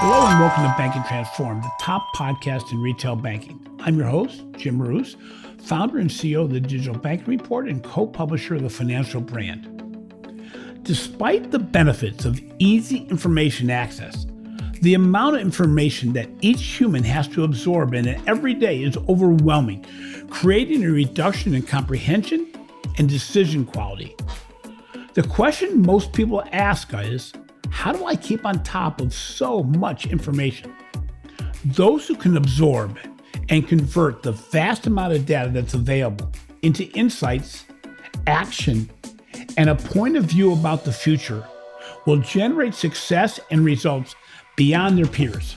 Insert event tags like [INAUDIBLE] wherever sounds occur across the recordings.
Hello and welcome to Banking Transformed, the top podcast in retail banking. I'm your host, Jim Marous, founder and CEO of the Digital Banking Report and co publisher of the Financial Brand. Despite the benefits of easy information access, the amount of information that each human has to absorb in it every day is overwhelming, creating a reduction in comprehension and decision quality. The question most people ask is how do I keep on top of so much information? Those who can absorb and convert the vast amount of data that's available into insights, action, and a point of view about the future will generate success and results beyond their peers.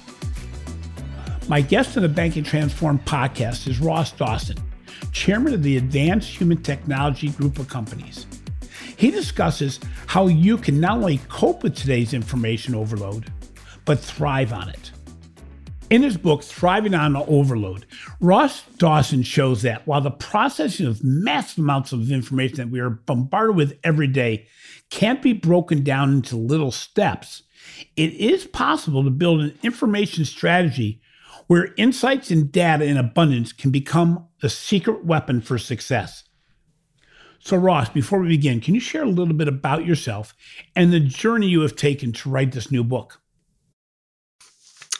My guest on the Banking Transformed podcast is Ross Dawson, chairman of the Advanced Human Technology Group of Companies. He discusses how you can not only cope with today's information overload, but thrive on it. In his book, Thriving on Overload, Ross Dawson shows that while the processing of massive amounts of information that we are bombarded with every day can't be broken down into little steps, it is possible to build an information strategy where insights and data in abundance can become the secret weapon for success. So, Ross, before we begin, can you share a little bit about yourself and the journey you have taken to write this new book?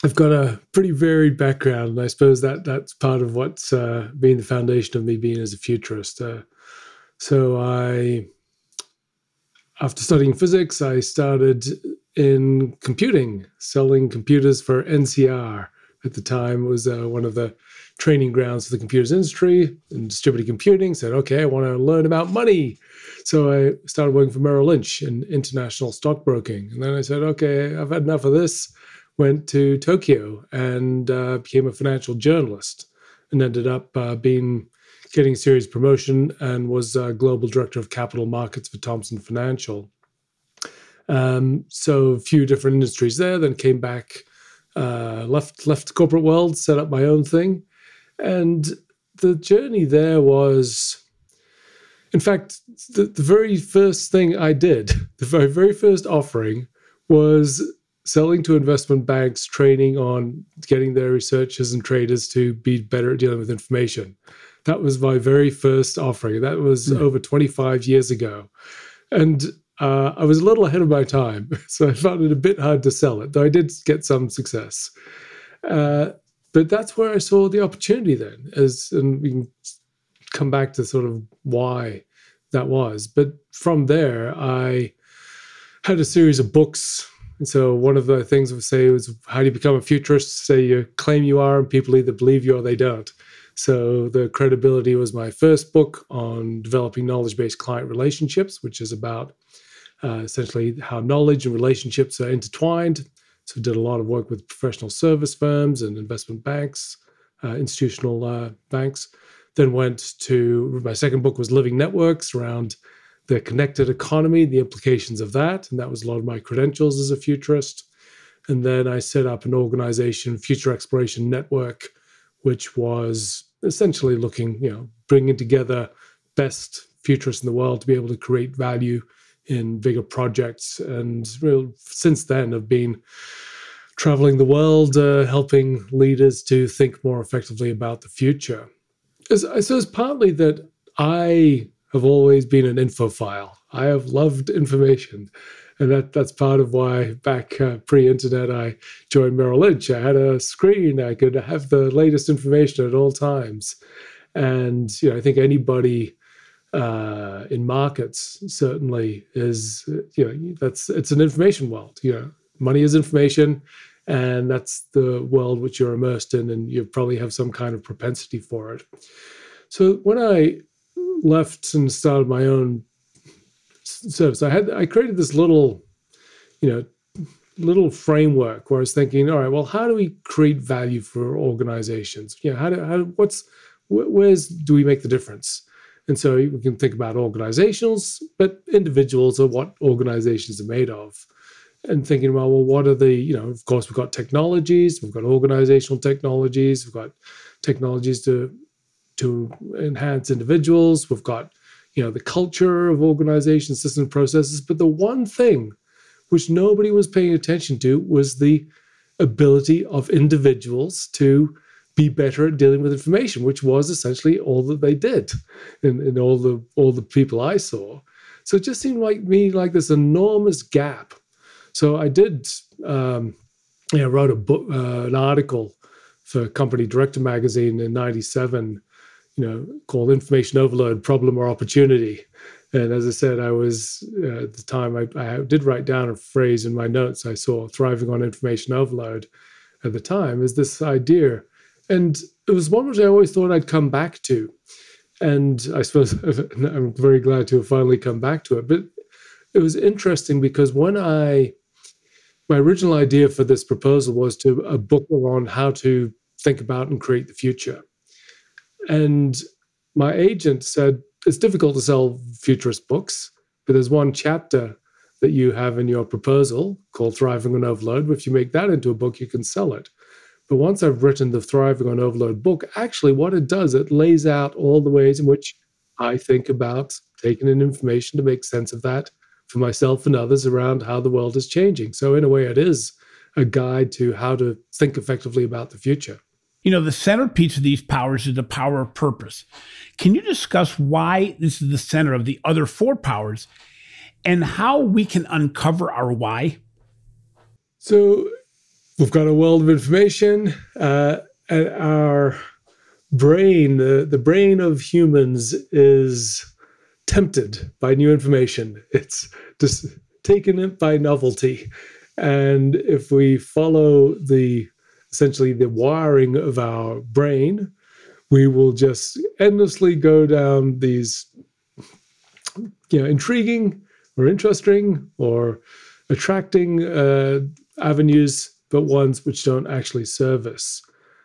I've got a pretty varied background, and I suppose that that's part of what's uh, been the foundation of me being as a futurist. Uh, so, I, after studying physics, I started in computing, selling computers for NCR. At the time, was uh, one of the training grounds for the computers industry and distributed computing. Said, okay, I want to learn about money. So I started working for Merrill Lynch in international stockbroking. And then I said, okay, I've had enough of this. Went to Tokyo and uh, became a financial journalist and ended up uh, being getting a series promotion and was uh, global director of capital markets for Thomson Financial. Um, so a few different industries there. Then came back, uh, left left the corporate world, set up my own thing, and the journey there was, in fact, the, the very first thing I did, [LAUGHS] the very, very first offering was selling to investment banks, training on getting their researchers and traders to be better at dealing with information. That was my very first offering. That was mm. over 25 years ago. And uh, I was a little ahead of my time, [LAUGHS] so I found it a bit hard to sell it, though I did get some success. Uh, but that's where I saw the opportunity then, as and we can come back to sort of why that was. But from there, I had a series of books. And so one of the things would say was how do you become a futurist? Say you claim you are, and people either believe you or they don't. So the credibility was my first book on developing knowledge-based client relationships, which is about uh, essentially how knowledge and relationships are intertwined so did a lot of work with professional service firms and investment banks, uh, institutional uh, banks. Then went to my second book was Living Networks around the connected economy, the implications of that, and that was a lot of my credentials as a futurist. And then I set up an organization, Future Exploration Network, which was essentially looking, you know, bringing together best futurists in the world to be able to create value in bigger projects. And since then, have been traveling the world, uh, helping leaders to think more effectively about the future. As, I suppose partly that I have always been an infophile. I have loved information. And that, that's part of why back uh, pre-internet I joined Merrill Lynch. I had a screen. I could have the latest information at all times. And you know, I think anybody uh, in markets certainly is you know that's it's an information world. You know, money is information, and that's the world which you're immersed in, and you probably have some kind of propensity for it. So when I left and started my own service, I had I created this little, you know, little framework where I was thinking, all right, well, how do we create value for organizations? You know, how do how what's where's do we make the difference? And so we can think about organizations, but individuals are what organizations are made of. And thinking well, well, what are the, you know, of course, we've got technologies, we've got organizational technologies, we've got technologies to to enhance individuals, we've got, you know, the culture of organizations, systems, processes. But the one thing which nobody was paying attention to was the ability of individuals to be better at dealing with information, which was essentially all that they did in, in all the all the people I saw. So it just seemed like me like this enormous gap. So I did, um, you know, wrote a book, uh, an article for Company Director magazine in '97, you know, called "Information Overload: Problem or Opportunity." And as I said, I was uh, at the time I, I did write down a phrase in my notes. I saw "thriving on information overload" at the time is this idea and it was one which I always thought I'd come back to. And I suppose [LAUGHS] I'm very glad to have finally come back to it. But it was interesting because when I, my original idea for this proposal was to a book on how to think about and create the future. And my agent said, it's difficult to sell futurist books, but there's one chapter that you have in your proposal called Thriving on Overload. If you make that into a book, you can sell it. But once I've written the Thriving on Overload book, actually, what it does, it lays out all the ways in which I think about taking in information to make sense of that for myself and others around how the world is changing. So, in a way, it is a guide to how to think effectively about the future. You know, the centerpiece of these powers is the power of purpose. Can you discuss why this is the center of the other four powers and how we can uncover our why? So, we've got a world of information uh, and our brain the, the brain of humans is tempted by new information. It's just taken it by novelty. And if we follow the essentially the wiring of our brain we will just endlessly go down these you know intriguing or interesting or attracting uh, avenues but ones which don't actually serve us.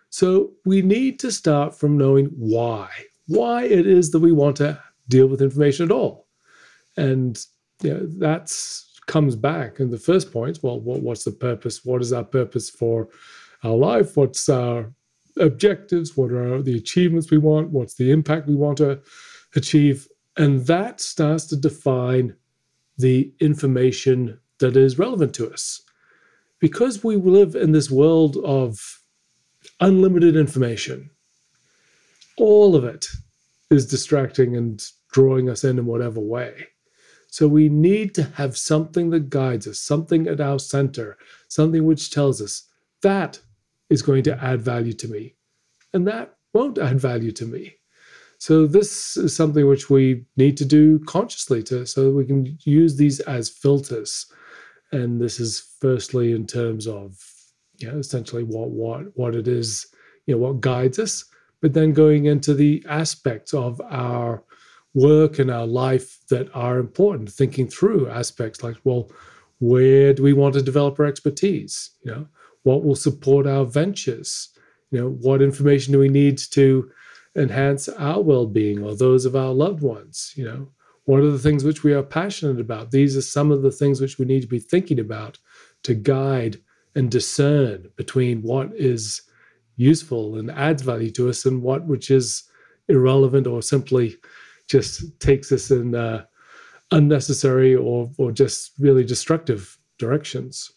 So we need to start from knowing why, why it is that we want to deal with information at all. And you know, that comes back in the first point. Well, what, what's the purpose? What is our purpose for our life? What's our objectives? What are the achievements we want? What's the impact we want to achieve? And that starts to define the information that is relevant to us because we live in this world of unlimited information, all of it is distracting and drawing us in in whatever way. So we need to have something that guides us, something at our center, something which tells us that is going to add value to me, and that won't add value to me. So this is something which we need to do consciously to so that we can use these as filters and this is firstly in terms of you know essentially what what what it is you know what guides us but then going into the aspects of our work and our life that are important thinking through aspects like well where do we want to develop our expertise? You know what will support our ventures? You know what information do we need to enhance our well-being or those of our loved ones? You know what are the things which we are passionate about? These are some of the things which we need to be thinking about to guide and discern between what is useful and adds value to us and what which is irrelevant or simply just takes us in uh, unnecessary or, or just really destructive directions.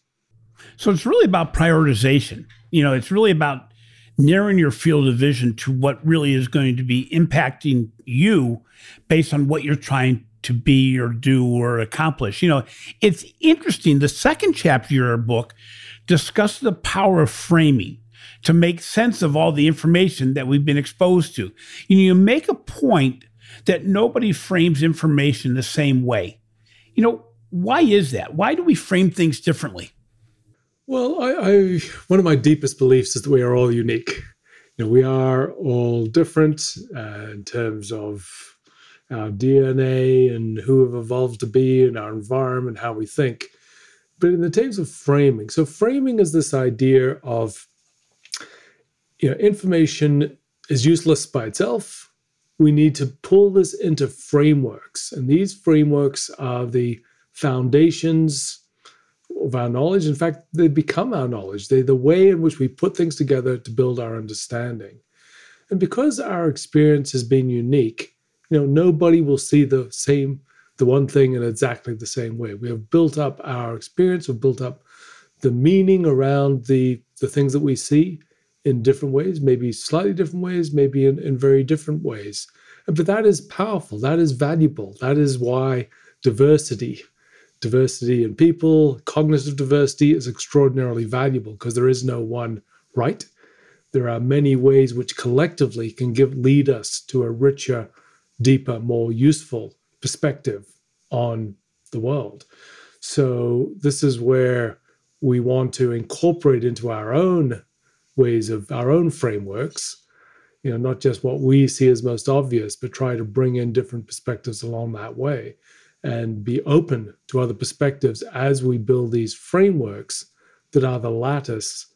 So it's really about prioritization. You know, it's really about narrowing your field of vision to what really is going to be impacting you based on what you're trying to be or do or accomplish. You know, it's interesting. The second chapter of your book discusses the power of framing to make sense of all the information that we've been exposed to. You know, you make a point that nobody frames information the same way. You know, why is that? Why do we frame things differently? Well, I, I, one of my deepest beliefs is that we are all unique. You know, we are all different uh, in terms of our DNA and who we've evolved to be, and our environment, how we think. But in the terms of framing, so framing is this idea of you know, information is useless by itself. We need to pull this into frameworks, and these frameworks are the foundations of our knowledge. In fact, they become our knowledge. They're the way in which we put things together to build our understanding. And because our experience has been unique, you know, nobody will see the same, the one thing in exactly the same way. We have built up our experience, we've built up the meaning around the the things that we see in different ways, maybe slightly different ways, maybe in, in very different ways. And but that is powerful. That is valuable. That is why diversity, diversity in people, cognitive diversity is extraordinarily valuable because there is no one right. There are many ways which collectively can give lead us to a richer, deeper, more useful perspective on the world. So this is where we want to incorporate into our own ways of our own frameworks you know not just what we see as most obvious but try to bring in different perspectives along that way and be open to other perspectives as we build these frameworks that are the lattice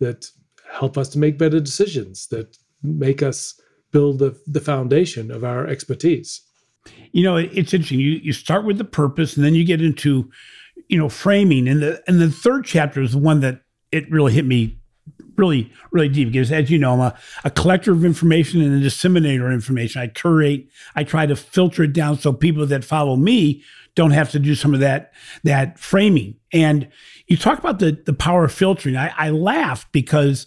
that help us to make better decisions that make us build the, the foundation of our expertise. You know it's interesting. You, you start with the purpose and then you get into you know framing. And the and the third chapter is the one that it really hit me really really deep because as you know i'm a, a collector of information and a disseminator of information i curate i try to filter it down so people that follow me don't have to do some of that that framing and you talk about the the power of filtering i, I laugh because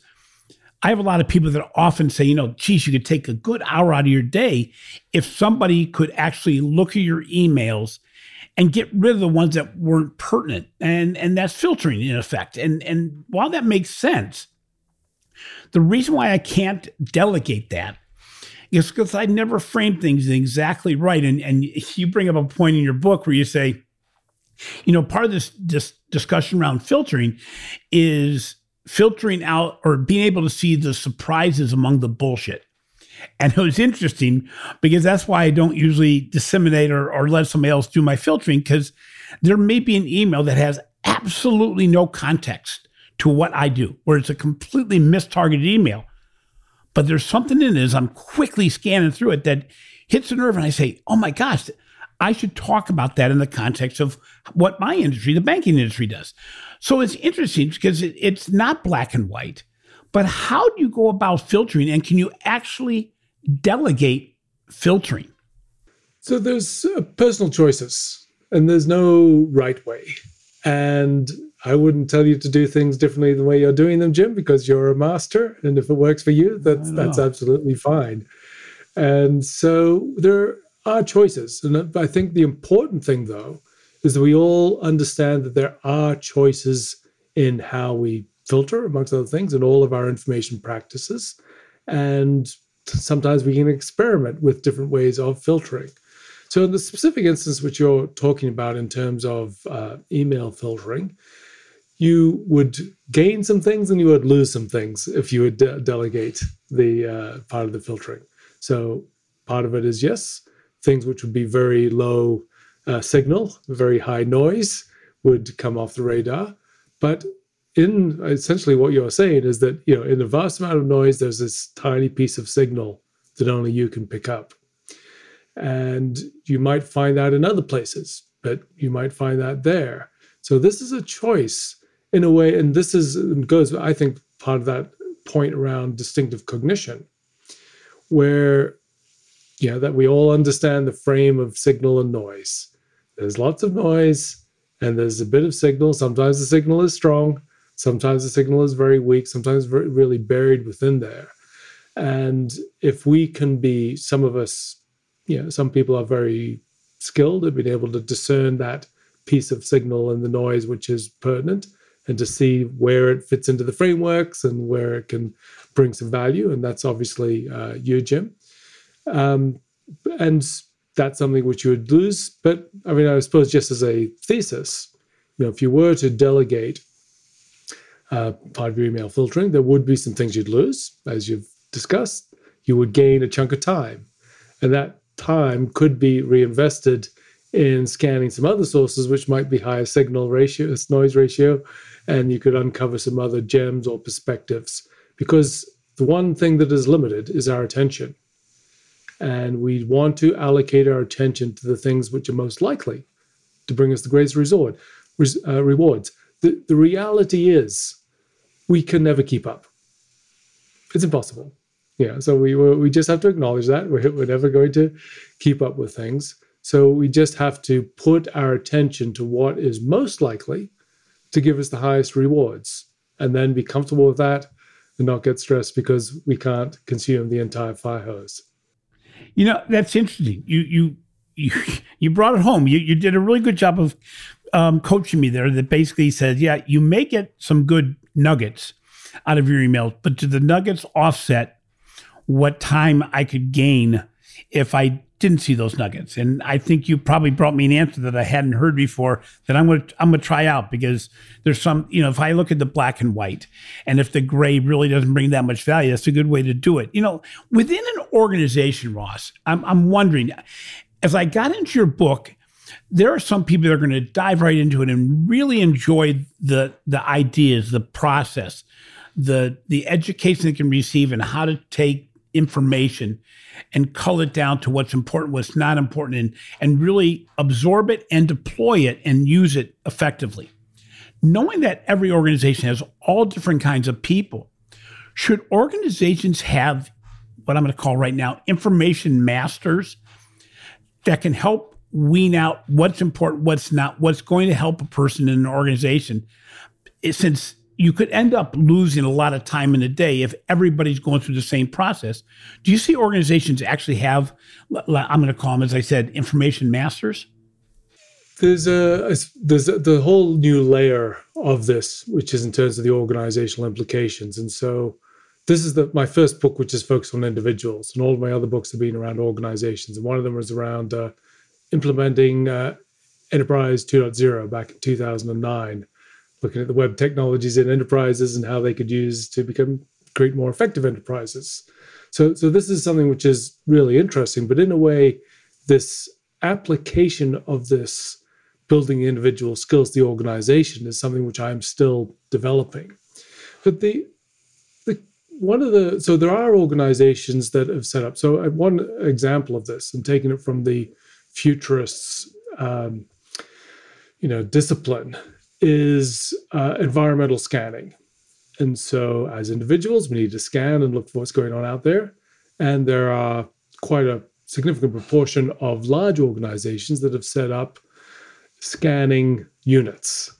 I have a lot of people that often say, you know, geez, you could take a good hour out of your day if somebody could actually look at your emails and get rid of the ones that weren't pertinent. And and that's filtering in effect. And and while that makes sense, the reason why I can't delegate that is because I never frame things exactly right. And and you bring up a point in your book where you say, you know, part of this this discussion around filtering is filtering out or being able to see the surprises among the bullshit. And it was interesting because that's why I don't usually disseminate or, or let somebody else do my filtering because there may be an email that has absolutely no context to what I do, where it's a completely mistargeted email. But there's something in it as I'm quickly scanning through it that hits a nerve, and I say, oh my gosh, I should talk about that in the context of what my industry, the banking industry, does. So it's interesting because it, it's not black and white. But how do you go about filtering and can you actually delegate filtering? So there's uh, personal choices and there's no right way. And I wouldn't tell you to do things differently than the way you're doing them, Jim, because you're a master. And if it works for you, that's that's absolutely fine. And so there are choices. And I think the important thing though is that we all understand that there are choices in how we filter, amongst other things, in all of our information practices. And sometimes we can experiment with different ways of filtering. So, in the specific instance which you're talking about in terms of uh, email filtering, you would gain some things and you would lose some things if you would de- delegate the uh, part of the filtering. So, part of it is yes, things which would be very low uh, signal, very high noise would come off the radar. But in essentially what you're saying is that you know in a vast amount of noise there's this tiny piece of signal that only you can pick up and you might find that in other places but you might find that there so this is a choice in a way and this is goes i think part of that point around distinctive cognition where yeah that we all understand the frame of signal and noise there's lots of noise and there's a bit of signal sometimes the signal is strong Sometimes the signal is very weak, sometimes very, really buried within there. And if we can be, some of us, you know, some people are very skilled at being able to discern that piece of signal and the noise which is pertinent and to see where it fits into the frameworks and where it can bring some value. And that's obviously uh, you, Jim. Um, and that's something which you would lose. But I mean, I suppose just as a thesis, you know, if you were to delegate uh, part of your email filtering, there would be some things you'd lose, as you've discussed. You would gain a chunk of time, and that time could be reinvested in scanning some other sources, which might be higher signal ratio, noise ratio, and you could uncover some other gems or perspectives. Because the one thing that is limited is our attention. And we want to allocate our attention to the things which are most likely to bring us the greatest resort, uh, rewards. The, the reality is we can never keep up. It's impossible. Yeah, so we we just have to acknowledge that we're, we're never going to keep up with things. So we just have to put our attention to what is most likely to give us the highest rewards and then be comfortable with that and not get stressed because we can't consume the entire fire hose. You know, that's interesting. You you you [LAUGHS] you brought it home. You you did a really good job of um, coaching me there. That basically says, yeah, you may get some good nuggets out of your emails, but do the nuggets offset what time I could gain if I didn't see those nuggets. And I think you probably brought me an answer that I hadn't heard before that I'm going to I'm going to try out because there's some, you know, if I look at the black and white and if the gray really doesn't bring that much value, that's a good way to do it. You know, within an organization, Ross, I'm I'm wondering as I got into your book, there are some people that are going to dive right into it and really enjoy the the ideas, the process, the the education they can receive and how to take information and cull it down to what's important, what's not important, and, and really absorb it and deploy it and use it effectively. Knowing that every organization has all different kinds of people, should organizations have what I'm going to call right now information masters that can help wean out what's important, what's not, what's going to help a person in an organization? Since you could end up losing a lot of time in a day if everybody's going through the same process. Do you see organizations actually have, I'm going to call them, as I said, information masters? There's a there's a, the whole new layer of this, which is in terms of the organizational implications. And so, this is the my first book, which is focused on individuals, and all of my other books have been around organizations. And one of them was around uh, implementing uh, Enterprise 2.0 back in 2009 looking at the web technologies in enterprises and how they could use to become create more effective enterprises. So, so this is something which is really interesting, but in a way, this application of this building individual skills, the organization, is something which I'm still developing. But the the one of the so there are organizations that have set up. So one example of this, and taking it from the futurists, um, you know, discipline is uh, environmental scanning. And so, as individuals, we need to scan and look for what's going on out there. And there are quite a significant proportion of large organizations that have set up scanning units.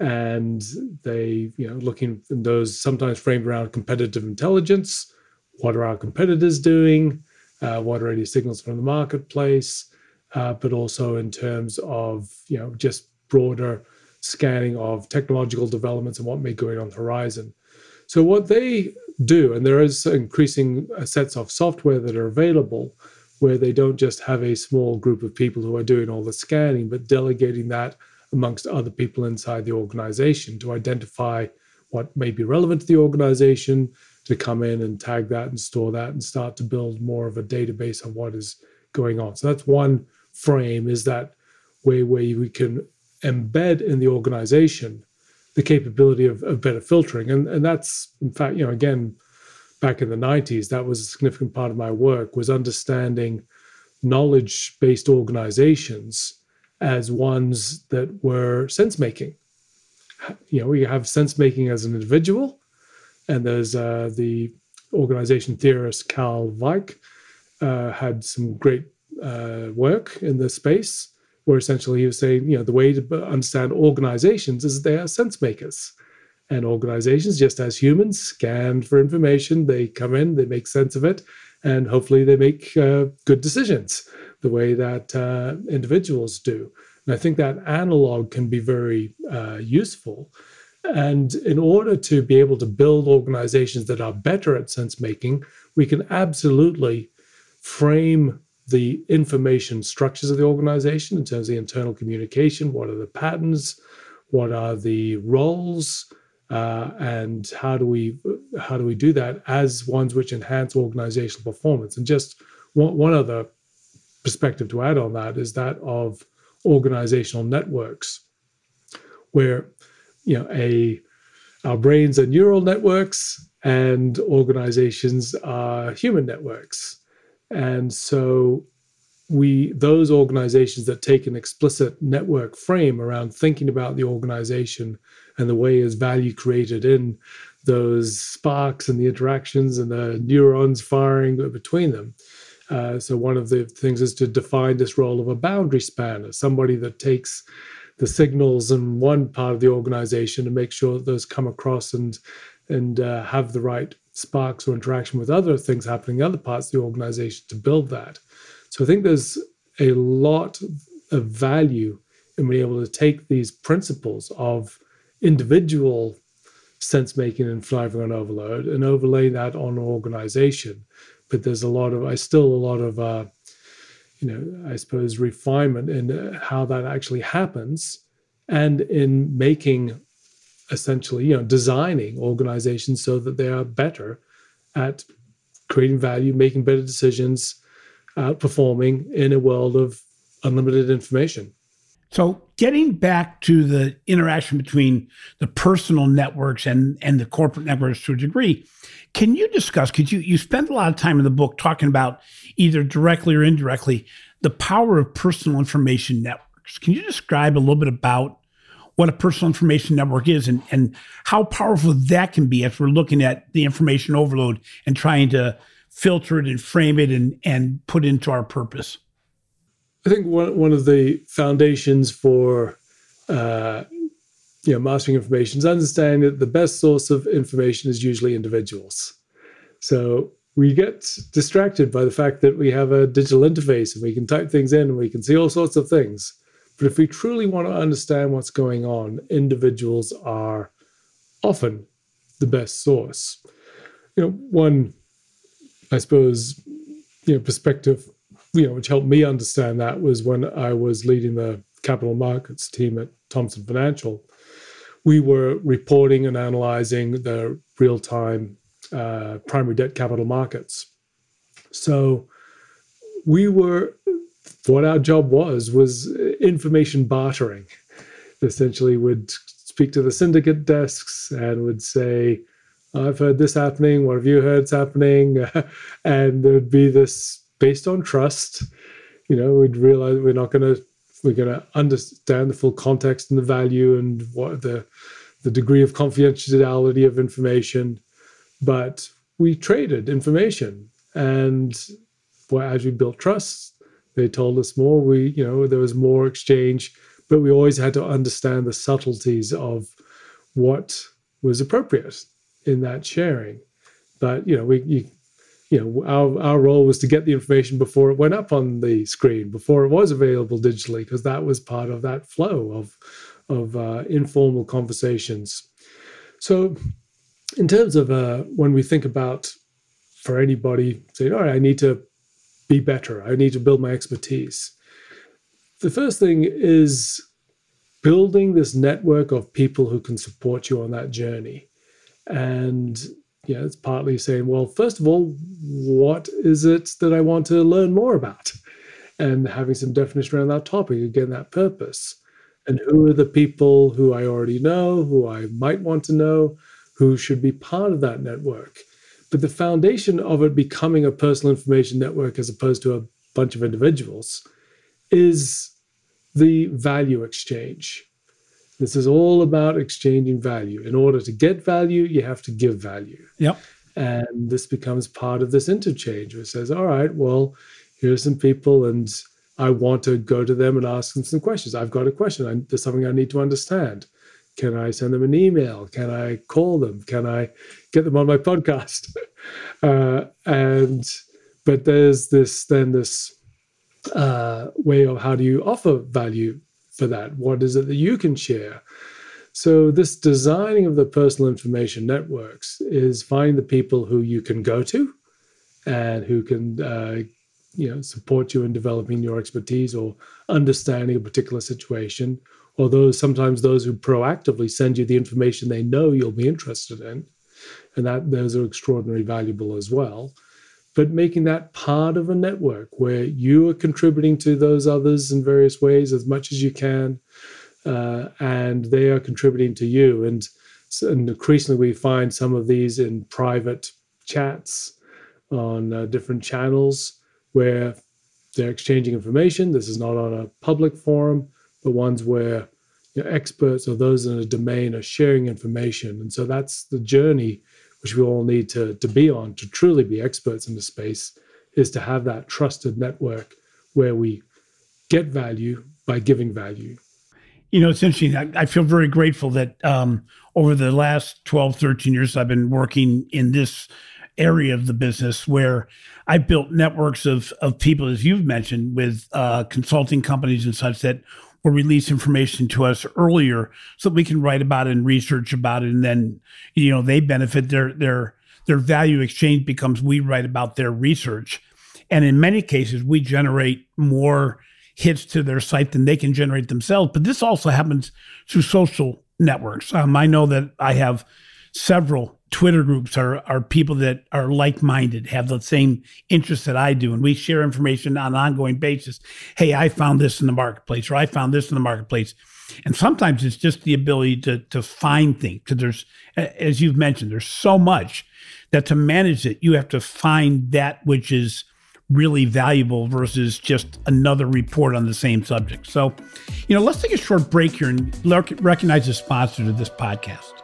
And they, you know, looking in those sometimes framed around competitive intelligence. What are our competitors doing? Uh, what are any signals from the marketplace? Uh, but also in terms of, you know, just broader scanning of technological developments and what may be going on the horizon. So what they do, and there is increasing sets of software that are available where they don't just have a small group of people who are doing all the scanning, but delegating that amongst other people inside the organization to identify what may be relevant to the organization, to come in and tag that and store that and start to build more of a database of what is going on. So that's one frame is that way where we can embed in the organization the capability of, of better filtering. And, and that's, in fact, you know, again, back in the 90s, that was a significant part of my work was understanding knowledge-based organizations as ones that were sense making. You know, we have sense making as an individual, and there's uh, the organization theorist Karl Weick uh, had some great uh, work in this space where essentially he was saying, you know, the way to understand organizations is they are sense makers. And organizations, just as humans, scan for information, they come in, they make sense of it, and hopefully they make uh, good decisions the way that uh, individuals do. And I think that analog can be very uh, useful. And in order to be able to build organizations that are better at sense making, we can absolutely frame the information structures of the organization in terms of the internal communication. What are the patterns? What are the roles? Uh, and how do we how do we do that as ones which enhance organizational performance? And just one, one other perspective to add on that is that of organizational networks, where you know a our brains are neural networks and organizations are human networks and so we those organizations that take an explicit network frame around thinking about the organization and the way is value created in those sparks and the interactions and the neurons firing between them. Uh, so one of the things is to define this role of a boundary spanner, somebody that takes the signals in one part of the organization and make sure that those come across and and uh, have the right sparks or interaction with other things happening in other parts of the organization to build that. So I think there's a lot of value in being able to take these principles of individual sense making and thriving on overload and overlay that on an organization. But there's a lot of, I still a lot of, uh, you know, I suppose refinement in uh, how that actually happens and in making essentially, you know, designing organizations so that they are better at creating value, making better decisions, uh, outperforming in a world of unlimited information. So, getting back to the interaction between the personal networks and, and the corporate networks to a degree, can you discuss? Because you, you spend a lot of time in the book talking about either directly or indirectly the power of personal information networks. Can you describe a little bit about what a personal information network is and, and how powerful that can be as we're looking at the information overload and trying to filter it and frame it and, and put into our purpose? I think one one of the foundations for uh, you know mastering information is understanding that the best source of information is usually individuals. So we get distracted by the fact that we have a digital interface and we can type things in and we can see all sorts of things. But if we truly want to understand what's going on, individuals are often the best source. You know, one, I suppose, you know, perspective you know, which helped me understand that was when I was leading the capital markets team at Thomson Financial. We were reporting and analyzing the real time uh, primary debt capital markets. So we were, what our job was, was uh, information bartering. Essentially, would speak to the syndicate desks and would say, I've heard this happening. What have you heard is happening? [LAUGHS] and there'd be this based on trust. You know, we'd realize we're not going to we're going to understand the full context and the value and what the the degree of confidentiality of information, but we traded information and well, as we built trust, they told us more. We, you know, there was more exchange, but we always had to understand the subtleties of what was appropriate in that sharing. But you know, we you, you know our, our role was to get the information before it went up on the screen before it was available digitally because that was part of that flow of of uh, informal conversations so in terms of uh, when we think about for anybody saying all right i need to be better i need to build my expertise the first thing is building this network of people who can support you on that journey and yeah, it's partly saying, well, first of all, what is it that I want to learn more about? And having some definition around that topic, again, that purpose. And who are the people who I already know, who I might want to know, who should be part of that network? But the foundation of it becoming a personal information network as opposed to a bunch of individuals is the value exchange. This is all about exchanging value. In order to get value, you have to give value. Yep. And this becomes part of this interchange which says, all right, well, here's some people and I want to go to them and ask them some questions. I've got a question. I, there's something I need to understand. Can I send them an email? Can I call them? Can I get them on my podcast? [LAUGHS] uh, and but there's this then this uh, way of how do you offer value for that? What is it that you can share? So, this designing of the personal information networks is finding the people who you can go to and who can, uh, you know, support you in developing your expertise or understanding a particular situation. Or those sometimes those who proactively send you the information they know you'll be interested in, and that those are extraordinarily valuable as well but making that part of a network where you are contributing to those others in various ways as much as you can, uh, and they are contributing to you. And, and, increasingly, we find some of these in private chats on uh, different channels where they're exchanging information. This is not on a public forum, but ones where you know, experts or those in a domain are sharing information. And so that's the journey which we all need to, to be on to truly be experts in the space, is to have that trusted network where we get value by giving value. You know, it's interesting. I, I feel very grateful that um, over the last 12, 13 years, I've been working in this area of the business where I've built networks of, of people, as you've mentioned, with uh, consulting companies and such that will release information to us earlier so that we can write about it and research about it. And then, you know, they benefit their, their, their value exchange becomes we write about their research. And in many cases, we generate more hits to their site than they can generate themselves. But this also happens through social networks. Um, I know that I have several Twitter groups are are people that are like minded, have the same interests that I do, and we share information on an ongoing basis. Hey, I found this in the marketplace, or I found this in the marketplace. And sometimes it's just the ability to to find things because there's, as you've mentioned, there's so much that to manage it, you have to find that which is really valuable versus just another report on the same subject. So, you know, let's take a short break here and recognize the sponsor to this podcast.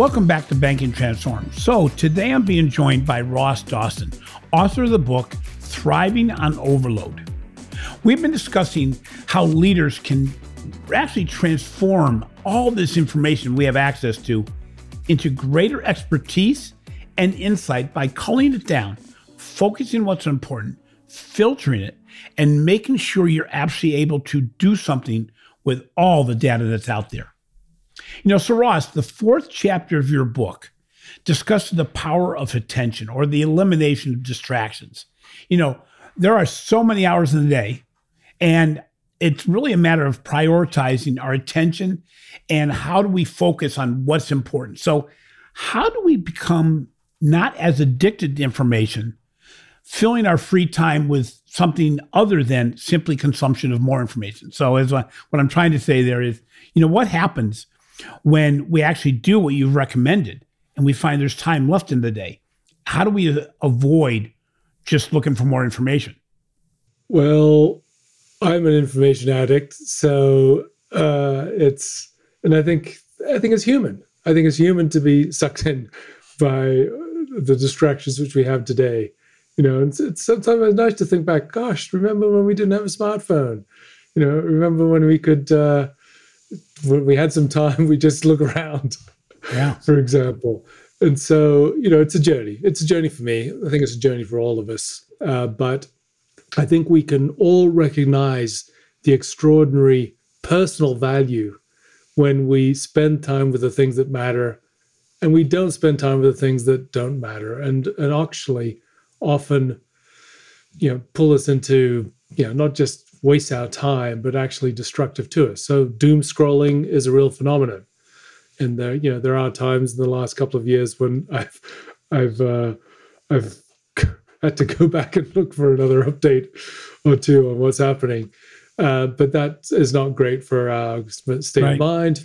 Welcome back to Banking Transformed. So, today I'm being joined by Ross Dawson, author of the book Thriving on Overload. We've been discussing how leaders can actually transform all this information we have access to into greater expertise and insight by culling it down, focusing what's important, filtering it, and making sure you're actually able to do something with all the data that's out there. You know, so Ross, the fourth chapter of your book discusses the power of attention or the elimination of distractions. You know, there are so many hours in the day, and it's really a matter of prioritizing our attention and how do we focus on what's important. So, how do we become not as addicted to information, filling our free time with something other than simply consumption of more information? So, as what I'm trying to say there is, you know, what happens when we actually do what you've recommended and we find there's time left in the day? How do we avoid just looking for more information? Well, I'm an information addict, so uh, it's, and I think I think it's human. I think it's human to be sucked in by the distractions which we have today. You know, it's, it's sometimes it's nice to think back. Gosh, remember when we didn't have a smartphone? You know, remember when we could uh, when we had some time, [LAUGHS] we just look around. Yeah. for example. And so, you know, it's a journey. It's a journey for me. I think it's a journey for all of us. Uh, but I think we can all recognize the extraordinary personal value when we spend time with the things that matter and we don't spend time with the things that don't matter and and actually often you know pull us into you know not just waste our time, but actually destructive to us. So doom scrolling is a real phenomenon. And there, you know, there are times in the last couple of years when [LAUGHS] I've, I've, uh, I've [LAUGHS] had to go back and look for another update or two on what's happening. Uh, but that is not great for our state right. of mind,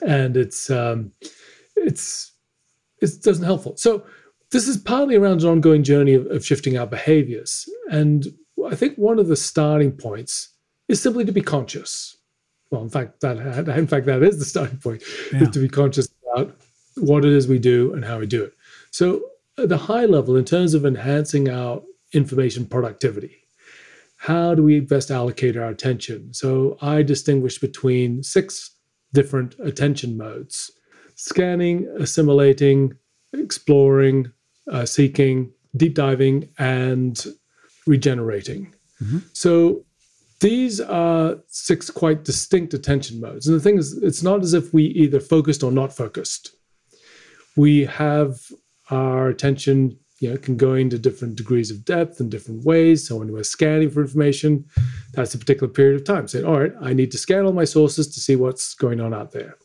and it's um, it's it doesn't helpful. So this is partly around an ongoing journey of, of shifting our behaviors, and I think one of the starting points is simply to be conscious. Well, in fact, that in fact that is the starting point yeah. is to be conscious about what it is we do and how we do it. So, at the high level, in terms of enhancing our information productivity, how do we best allocate our attention? So, I distinguish between six different attention modes: scanning, assimilating, exploring, uh, seeking, deep diving, and regenerating. Mm-hmm. So these are six quite distinct attention modes. And the thing is, it's not as if we either focused or not focused. We have our attention, you know, can go into different degrees of depth in different ways. So when we're scanning for information, that's a particular period of time. Saying, all right, I need to scan all my sources to see what's going on out there.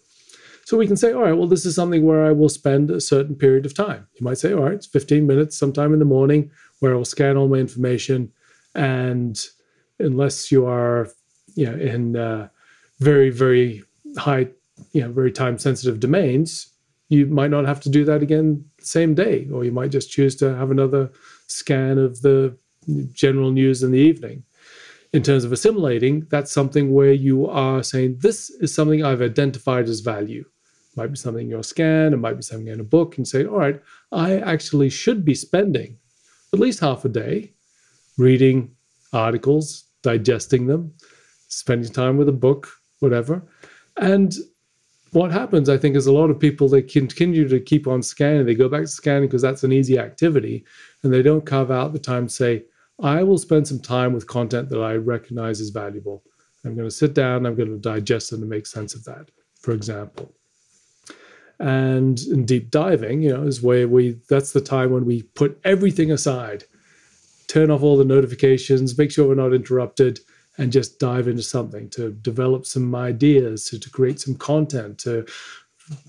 So we can say, all right, well, this is something where I will spend a certain period of time. You might say, all right, it's 15 minutes sometime in the morning where it will scan all my information. And unless you are, you know, in uh, very, very high, you know, very time sensitive domains, you might not have to do that again the same day, or you might just choose to have another scan of the general news in the evening. In terms of assimilating, that's something where you are saying, This is something I've identified as value. It might be something in your scan, it might be something in a book, and say, All right, I actually should be spending at least half a day reading articles, digesting them, spending time with a book, whatever. And what happens, I think, is a lot of people they continue to keep on scanning. They go back to scanning because that's an easy activity, and they don't carve out the time to say, I will spend some time with content that I recognize as valuable. I'm going to sit down, I'm going to digest and make sense of that, for example. And in deep diving, you know, is where we that's the time when we put everything aside, turn off all the notifications, make sure we're not interrupted, and just dive into something to develop some ideas, to, to create some content, to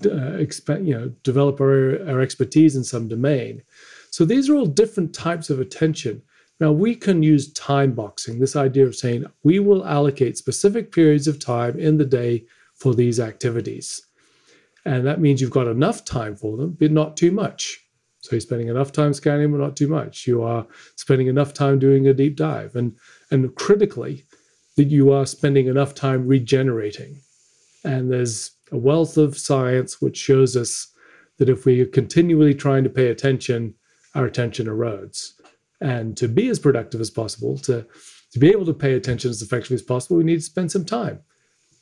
uh, expect, you know, develop our, our expertise in some domain. So these are all different types of attention. Now we can use time boxing, this idea of saying we will allocate specific periods of time in the day for these activities. And that means you've got enough time for them, but not too much. So you're spending enough time scanning, but not too much. You are spending enough time doing a deep dive. And, and critically, that you are spending enough time regenerating. And there's a wealth of science which shows us that if we are continually trying to pay attention, our attention erodes. And to be as productive as possible, to, to be able to pay attention as effectively as possible, we need to spend some time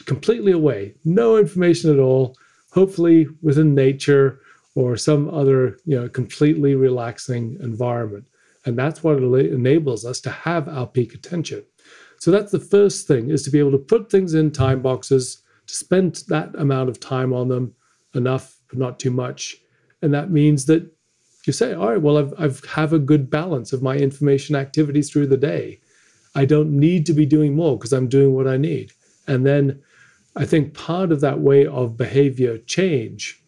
completely away, no information at all, hopefully within nature or some other, you know, completely relaxing environment. And that's what enables us to have our peak attention. So that's the first thing is to be able to put things in time boxes, to spend that amount of time on them, enough, but not too much. And that means that you say, all right, well, I've, I've have a good balance of my information activities through the day. I don't need to be doing more because I'm doing what I need. And then I think part of that way of behavior change,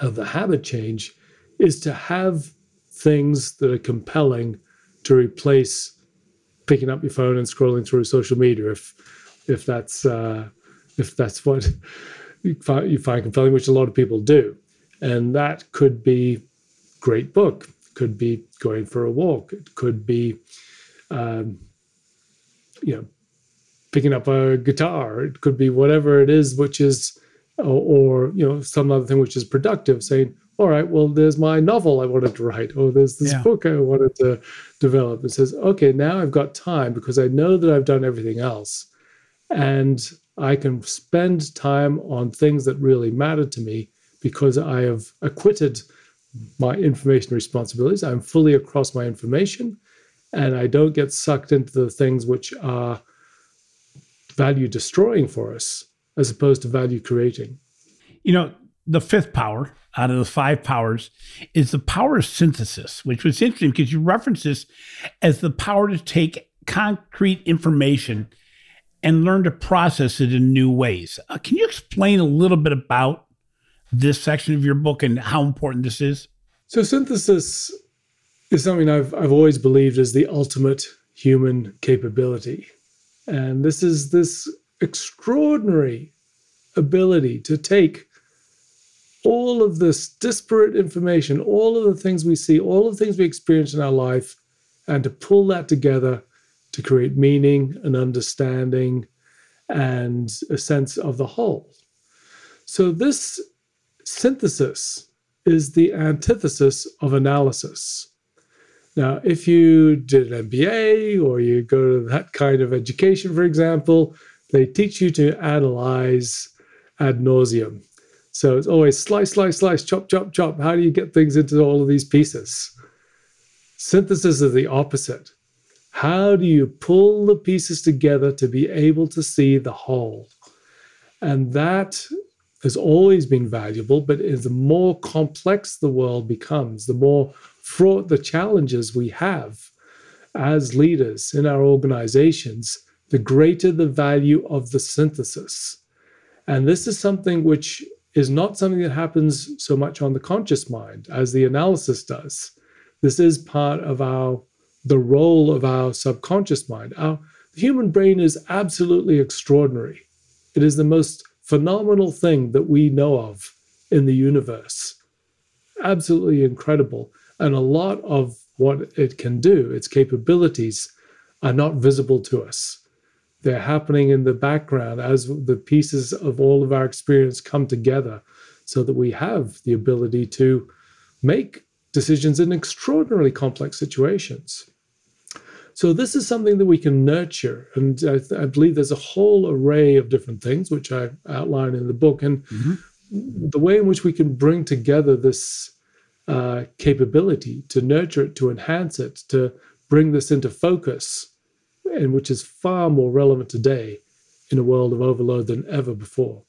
of the habit change, is to have things that are compelling to replace picking up your phone and scrolling through social media if if that's uh, if that's what you find, you find compelling, which a lot of people do, and that could be great book, could be going for a walk, it could be um, you know picking up a guitar, it could be whatever it is, which is or, or you know some other thing which is productive, saying all right, well, there's my novel I wanted to write, or there's this yeah. book I wanted to develop. It says, okay, now I've got time because I know that I've done everything else. And I can spend time on things that really matter to me because I have acquitted my information responsibilities. I'm fully across my information and I don't get sucked into the things which are value destroying for us as opposed to value creating. You know, the fifth power out of the five powers is the power of synthesis, which was interesting because you reference this as the power to take concrete information and learn to process it in new ways. Uh, can you explain a little bit about this section of your book and how important this is? So, synthesis is something I've, I've always believed is the ultimate human capability. And this is this extraordinary ability to take all of this disparate information, all of the things we see, all of the things we experience in our life, and to pull that together to create meaning and understanding and a sense of the whole. So, this synthesis is the antithesis of analysis. Now, if you did an MBA or you go to that kind of education, for example, they teach you to analyze ad nauseum. So it's always slice, slice, slice, chop, chop, chop. How do you get things into all of these pieces? Synthesis is the opposite. How do you pull the pieces together to be able to see the whole? And that has always been valuable, but the more complex the world becomes, the more fraught the challenges we have as leaders in our organizations, the greater the value of the synthesis. And this is something which is not something that happens so much on the conscious mind as the analysis does. This is part of our the role of our subconscious mind. Our the human brain is absolutely extraordinary. It is the most phenomenal thing that we know of in the universe. Absolutely incredible. And a lot of what it can do, its capabilities, are not visible to us. They're happening in the background as the pieces of all of our experience come together so that we have the ability to make decisions in extraordinarily complex situations. So, this is something that we can nurture. And I, th- I believe there's a whole array of different things, which I outline in the book. And mm-hmm. the way in which we can bring together this uh, capability to nurture it, to enhance it, to bring this into focus, and which is far more relevant today in a world of overload than ever before.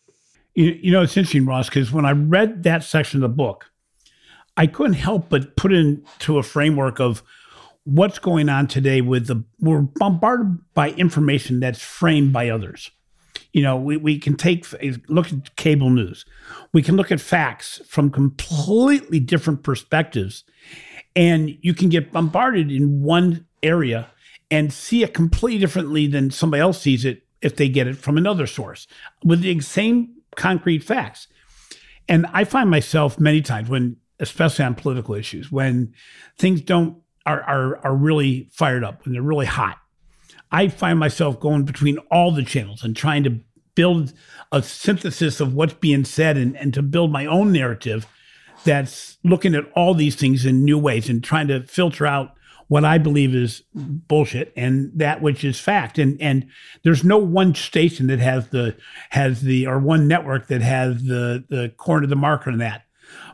You, you know, it's interesting, Ross, because when I read that section of the book, I couldn't help but put into a framework of what's going on today with the we're bombarded by information that's framed by others. You know, we, we can take look at cable news. We can look at facts from completely different perspectives. And you can get bombarded in one area and see it completely differently than somebody else sees it if they get it from another source with the same concrete facts. And I find myself many times when, especially on political issues, when things don't are are, are really fired up and they're really hot, I find myself going between all the channels and trying to build a synthesis of what's being said and, and to build my own narrative that's looking at all these things in new ways and trying to filter out what I believe is bullshit and that which is fact. And and there's no one station that has the has the or one network that has the the corner of the market on that.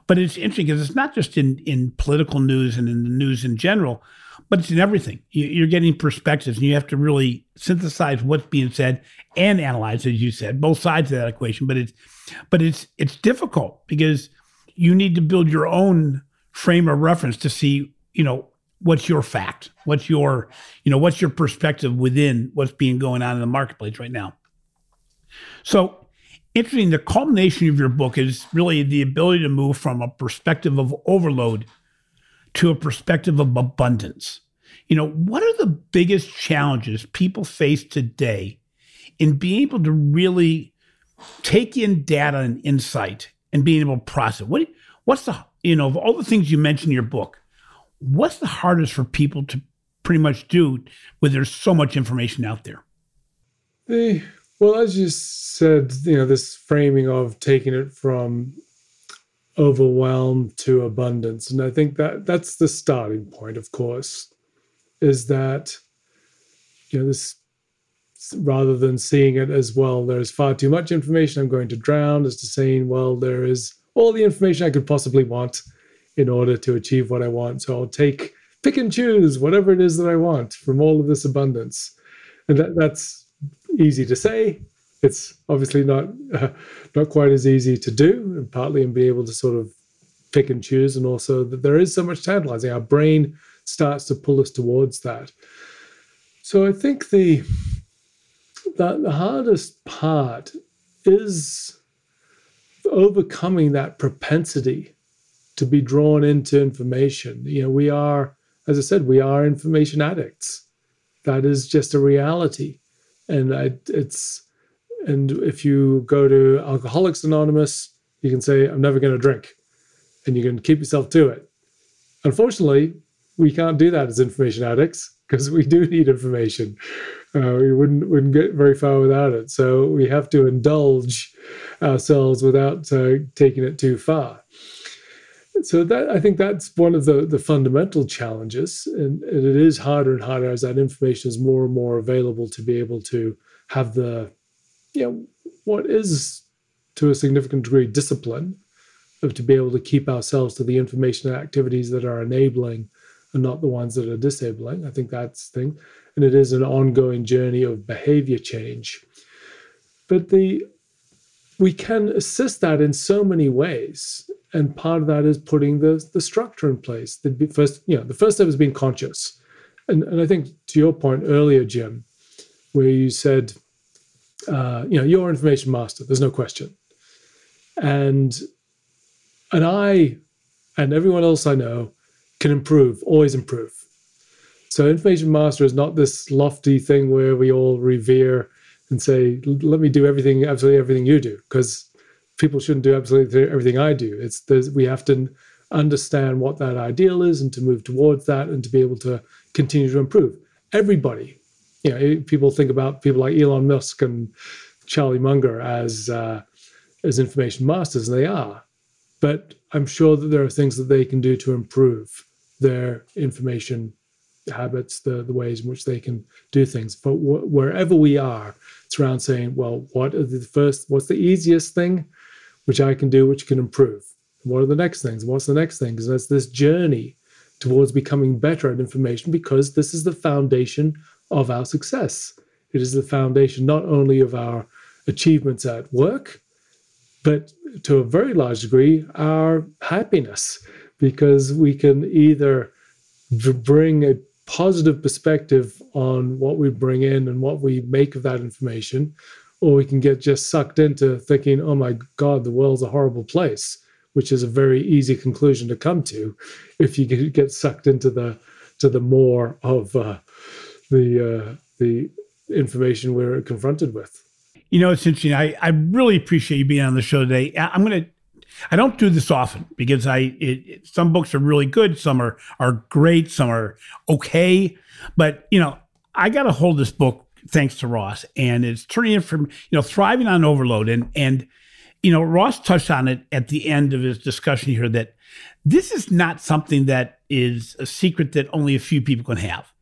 But it's interesting because it's not just in in political news and in the news in general, but it's in everything. You're getting perspectives, and you have to really synthesize what's being said and analyze, as you said, both sides of that equation. But it's but it's it's difficult because you need to build your own frame of reference to see, you know, what's your fact? What's your, you know, what's your perspective within what's being going on in the marketplace right now? So interesting, the culmination of your book is really the ability to move from a perspective of overload to a perspective of abundance. You know, what are the biggest challenges people face today in being able to really take in data and insight and being able to process? What what's the you know of all the things you mentioned in your book? What's the hardest for people to pretty much do when there's so much information out there? The well, as you said, you know, this framing of taking it from overwhelm to abundance, and I think that that's the starting point. Of course, is that you know this rather than seeing it as well, there's far too much information. I'm going to drown, as to saying, well, there is all the information I could possibly want in order to achieve what I want. So I'll take pick and choose whatever it is that I want from all of this abundance. And that, that's easy to say. It's obviously not uh, [LAUGHS] not quite as easy to do, and partly in being able to sort of pick and choose, and also that there is so much tantalizing. Our brain starts to pull us towards that. So I think the the, the hardest part is overcoming that propensity to be drawn into information. You know, we are, as I said, we are information addicts. That is just a reality, and I, it's and if you go to Alcoholics Anonymous, you can say, "I'm never going to drink," and you can keep yourself to it. Unfortunately, we can't do that as information addicts because we do need information. Uh, we wouldn't wouldn't get very far without it. So we have to indulge ourselves without uh, taking it too far so that I think that's one of the the fundamental challenges, and, and, it is harder and harder as that information is more and more available to be able to have the, you know, what is to a significant degree discipline of to be able to keep ourselves to the information and activities that are enabling and not the ones that are disabling. I think that's the thing, and it is an ongoing journey of behavior change. But the we can assist that in so many ways and part of that is putting the the structure in place. The first, you know, the first step is being conscious, and and I think to your point earlier, Jim, where you said, uh, you know, you're information master. There's no question, and and I and everyone else I know can improve, always improve. So information master is not this lofty thing where we all revere and say, let me do everything, absolutely everything you do, because people shouldn't do absolutely everything I do. It's we have to understand what that ideal is and to move towards that and to be able to continue to improve. Everybody, you know, people think about people like Elon Musk and Charlie Munger as uh, as information masters, and they are. But I'm sure that there are things that they can do to improve their information habits, the the ways in which they can do things. But wh- wherever we are, it's around saying, well, what are the first? What's the easiest thing which I can do, which can improve? What are the next things? What's the next thing? Because that's this journey towards becoming better at information because this is the foundation of our success. It is the foundation not only of our achievements at work, but to a very large degree, our happiness, because we can either bring a positive perspective on what we bring in and what we make of that information, or we can get just sucked into thinking, oh my God, the world's a horrible place, which is a very easy conclusion to come to if you get sucked into the to the more of uh, the uh, the information we're confronted with. You know, it's interesting. I, I really appreciate you being on the show today. I'm going to I don't do this often because I it, it, some books are really good, some are are great, some are okay, but you know I got to hold this book thanks to Ross, and it's turning it from you know thriving on overload, and and you know Ross touched on it at the end of his discussion here that this is not something that is a secret that only a few people can have.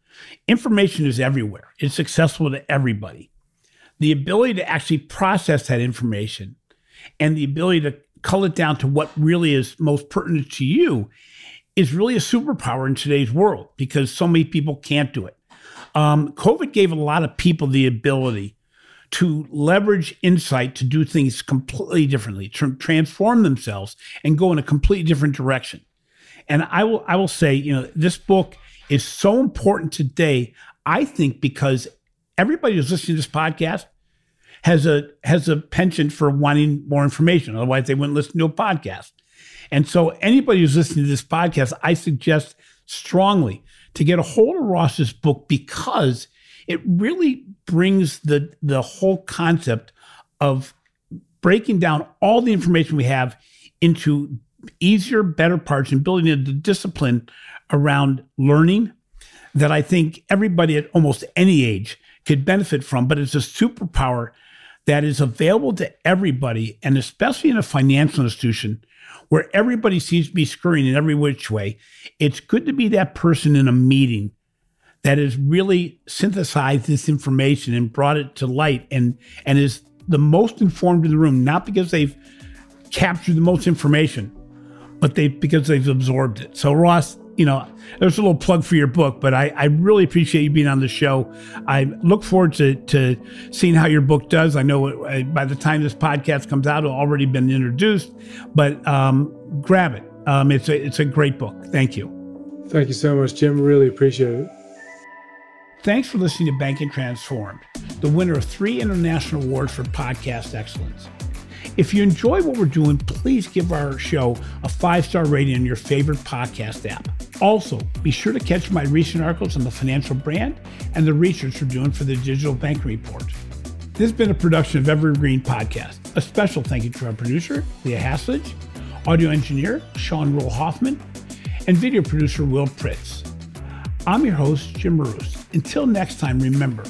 Information is everywhere; it's accessible to everybody. The ability to actually process that information and the ability to cull it down to what really is most pertinent to you is really a superpower in today's world because so many people can't do it. Um, COVID gave a lot of people the ability to leverage insight to do things completely differently, to transform themselves and go in a completely different direction. And I will, I will say, you know, this book is so important today. I think because everybody who's listening to this podcast has a has a penchant for wanting more information. Otherwise, they wouldn't listen to a podcast. And so, anybody who's listening to this podcast, I suggest strongly to get a hold of Ross's book because it really brings the the whole concept of breaking down all the information we have into easier, better parts and building a discipline around learning that I think everybody at almost any age could benefit from. But it's a superpower that is available to everybody, and especially in a financial institution where everybody seems to be scurrying in every which way, it's good to be that person in a meeting that has really synthesized this information and brought it to light and and is the most informed in the room, not because they've captured the most information, but they because they've absorbed it. So Ross, you know, there's a little plug for your book, but I, I really appreciate you being on the show. I look forward to, to seeing how your book does. I know it, by the time this podcast comes out, it'll already been introduced, but um, grab it. Um, it's a it's a great book. Thank you. Thank you so much, Jim. Really appreciate it. Thanks for listening to Banking Transformed, the winner of three international awards for podcast excellence. If you enjoy what we're doing, please give our show a five star rating in your favorite podcast app. Also, be sure to catch my recent articles on the financial brand and the research we're doing for the Digital Banking Report. This has been a production of Evergreen Podcast. A special thank you to our producer, Leah Haslage, audio engineer, Sean Rule-Hoffman, and video producer, Will Pritz. I'm your host, Jim Marous. Until next time, remember,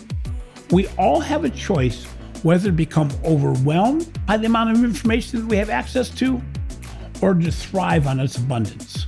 we all have a choice whether to become overwhelmed by the amount of information that we have access to or to thrive on its abundance.